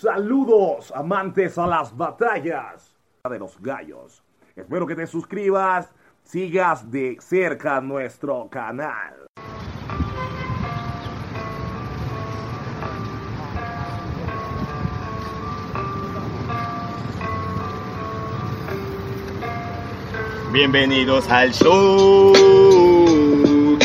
Saludos, amantes a las batallas de los gallos. Espero que te suscribas, sigas de cerca nuestro canal. Bienvenidos al show.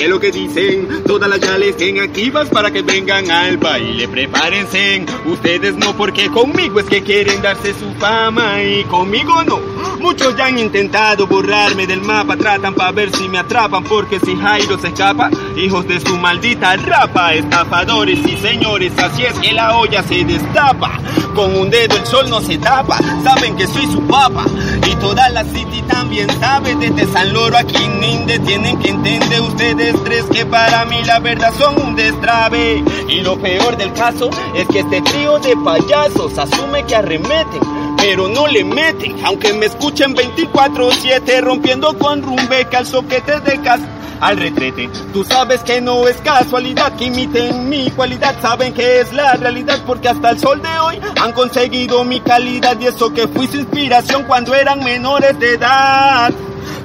¿Qué es lo que dicen? Todas las yales estén activas para que vengan al baile. Prepárense. Ustedes no, porque conmigo es que quieren darse su fama y conmigo no. Muchos ya han intentado borrarme del mapa, tratan para ver si me atrapan, porque si Jairo se escapa, hijos de su maldita rapa, estafadores y señores, así es que la olla se destapa. Con un dedo el sol no se tapa, saben que soy su papa. Y toda la city también sabe, desde San Loro a Quininde, tienen que entender ustedes tres que para mí la verdad son un destrave. Y lo peor del caso es que este trío de payasos asume que arremeten pero no le meten, aunque me escuchen 24-7 rompiendo con rumbeca al soquete de casa al retrete. Tú sabes que no es casualidad que imiten mi cualidad, saben que es la realidad porque hasta el sol de hoy han conseguido mi calidad y eso que fui su inspiración cuando eran menores de edad.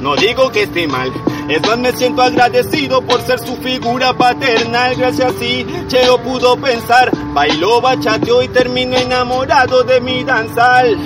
No digo que esté mal, es más me siento agradecido por ser su figura paternal. Gracias sí, Cheo pudo pensar, bailó, bachateó y terminó enamorado de mi danzal.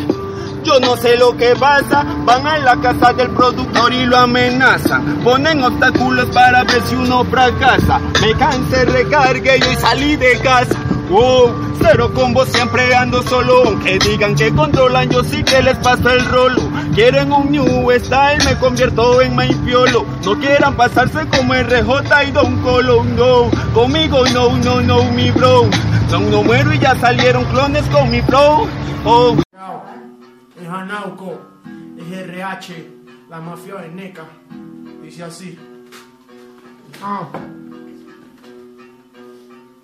Yo no sé lo que pasa, van a la casa del productor y lo amenazan. Ponen obstáculos para ver si uno fracasa. Me cansé, recargué y salí de casa. Wow, cero combo, siempre ando solo. Aunque digan que controlan, yo sí que les paso el rolo. Quieren un new style, me convierto en Piolo. No quieran pasarse como RJ y Don Colón, no. Conmigo no, no, no, mi bro. No, no muero y ya salieron clones con mi flow. Oh. Es Anauco, es RH, la mafia de NECA. Dice así. Ah.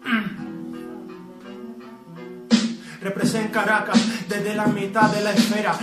Representa Caracas desde la mitad de la esfera.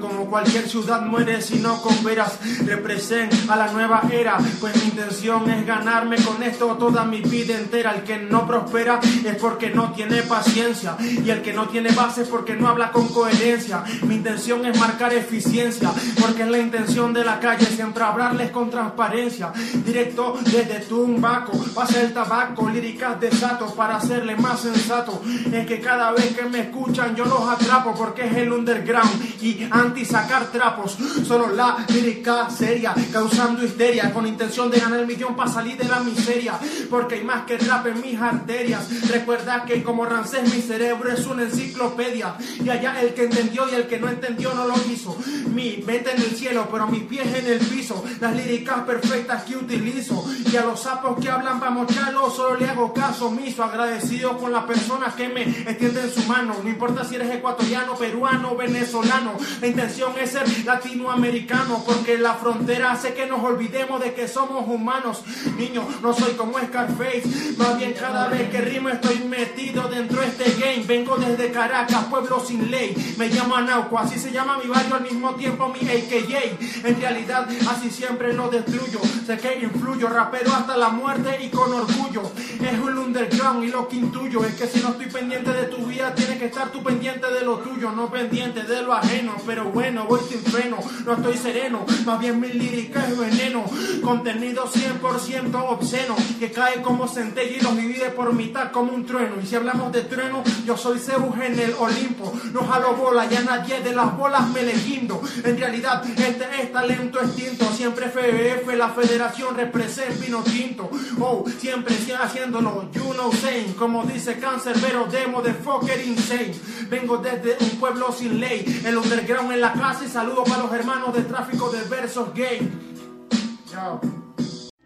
Como cualquier ciudad muere si no cooperas. Representa a la nueva era, pues mi intención es ganarme con esto toda mi vida entera. El que no prospera es porque no tiene paciencia. Y el que no tiene base es porque no habla con coherencia. Mi intención es marcar eficiencia, porque es la intención de la calle siempre hablarles con transparencia. Directo desde Tumbaco, pasa el tabaco, líricas de sato para hacerle más sensato. Es que cada vez que me escuchan, yo los atrapo porque es el underground y anti sacar trapos. Solo la lírica seria, causando histeria, con intención de ganar el millón para salir de la miseria. Porque hay más que rap en mis arterias. Recuerda que como Rancés mi cerebro es una enciclopedia. Y allá el que entendió y el que no entendió no lo hizo. Mi mente en el cielo, pero mis pies en el piso. Las líricas perfectas que utilizo. Y a los sapos que hablan vamos chalo, solo le hago caso omiso. Agradecido con las personas que me extienden su mano no importa si eres ecuatoriano, peruano, venezolano. La intención es ser latinoamericano, porque la frontera hace que nos olvidemos de que somos humanos. Niño, no soy como Scarface, más bien cada vez que rimo estoy metido dentro de este game. Vengo desde Caracas, pueblo sin ley. Me llamo Anauco, así se llama mi barrio al mismo tiempo mi AKJ. En realidad, así siempre lo destruyo. Sé que influyo, rapero hasta la muerte y con orgullo. Es un underground y lo que intuyo es que si no estoy pendiente de tu vida, tienes que estar tú pendiente de lo tuyo, no pendiente de lo ajeno. Pero bueno, voy sin freno, no estoy sereno, más bien mi lírica es veneno. Contenido 100% obsceno, que cae como centella y los divide por mitad como un trueno. Y si hablamos de trueno, yo soy Zeus en el Olimpo. No jalo bola, ya nadie de las bolas me le guindo. En realidad, este es talento extinto. Siempre FBF, la federación representa vino tinto. Oh, siempre haciéndolo, you know, same. Como dice Cáncer, pero demo de Vengo desde un pueblo sin ley, el underground en la casa y saludo para los hermanos de tráfico de versos gay. Chao.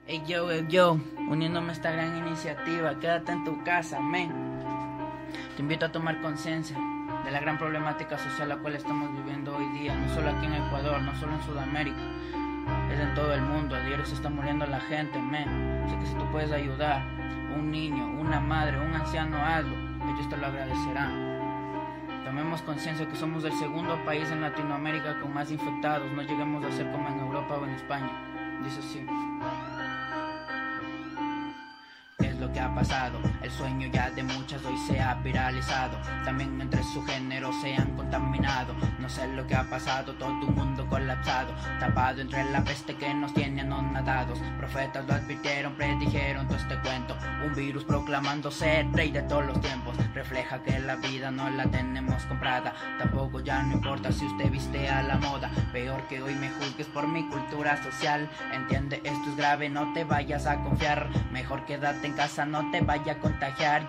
Hey yo, hey yo, uniéndome a esta gran iniciativa, quédate en tu casa, men. Te invito a tomar conciencia de la gran problemática social la cual estamos viviendo hoy día, no solo aquí en Ecuador, no solo en Sudamérica, es en todo el mundo. A diario se está muriendo la gente, men. Así que si tú puedes ayudar, un niño, una madre, un anciano, hazlo. Ellos te lo agradecerán. Tomemos conciencia que somos el segundo país en Latinoamérica con más infectados. No lleguemos a ser como en Europa o en España. Dice así. Es lo que ha pasado. El sueño ya de muchas hoy se ha viralizado. También entre su género se han contaminado. No sé lo que ha pasado, todo un mundo colapsado. Tapado entre la peste que nos tiene anonadados. Profetas lo advirtieron, predijeron todo este cuento. Un virus proclamándose rey de todos los tiempos. Refleja que la vida no la tenemos comprada. Tampoco ya no importa si usted viste a la moda. Peor que hoy me juzgues por mi cultura social. Entiende, esto es grave, no te vayas a confiar. Mejor quédate en casa, no te vaya a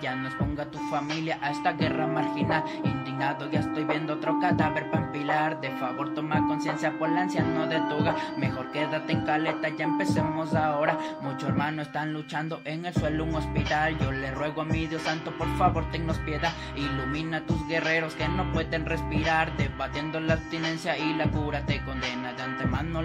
Ya no exponga a tu familia a esta guerra marginal. Indignado, ya estoy viendo otro cadáver para empilar. De favor, toma conciencia por la anciano de tu hogar. Mejor quédate en caleta, ya empecemos ahora. Muchos hermanos están luchando en el suelo un hospital. Yo le ruego a mi Dios santo, por favor, tennos piedad. Ilumina a tus guerreros que no pueden respirar. Debatiendo la abstinencia y la cura te condena.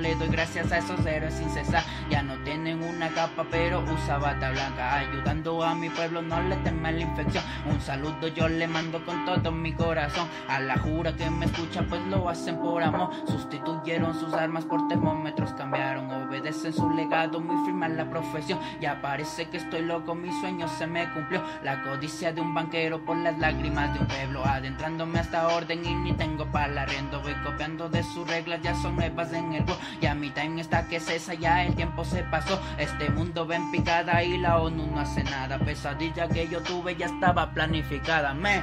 Le doy gracias a esos héroes sin cesar. Ya no tienen una capa, pero usa bata blanca. Ayudando a mi pueblo, no le teme la infección. Un saludo yo le mando con todo mi corazón. A la jura que me escucha, pues lo hacen por amor. Sustituyeron sus armas por termómetros, cambiaron. Obedecen su legado, muy firme la profesión. Ya parece que estoy loco, mi sueño se me cumplió. La codicia de un banquero por las lágrimas de un pueblo. Adentrándome hasta orden y ni tengo para arriendo. Voy copiando de sus reglas, ya son nuevas en el. Ya mi time está que cesa, ya el tiempo se pasó. Este mundo va en picada y la ONU no hace nada. Pesadilla que yo tuve ya estaba planificada. Me.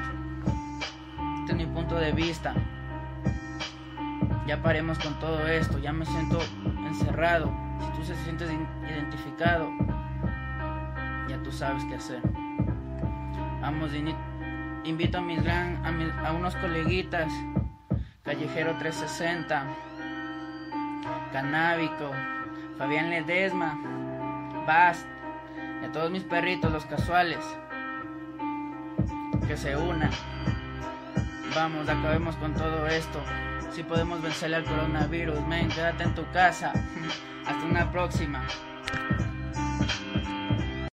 Este es mi punto de vista. Ya paremos con todo esto. Ya me siento encerrado. Si tú se sientes identificado, ya tú sabes qué hacer. Vamos, invito a mis gran, a, a unos coleguitas. Callejero 360, Canábico, Fabián Ledesma, Bast, y a todos mis perritos, los casuales, que se unan. Vamos, acabemos con todo esto. Si podemos vencerle al coronavirus, men, quédate en tu casa. Hasta una próxima.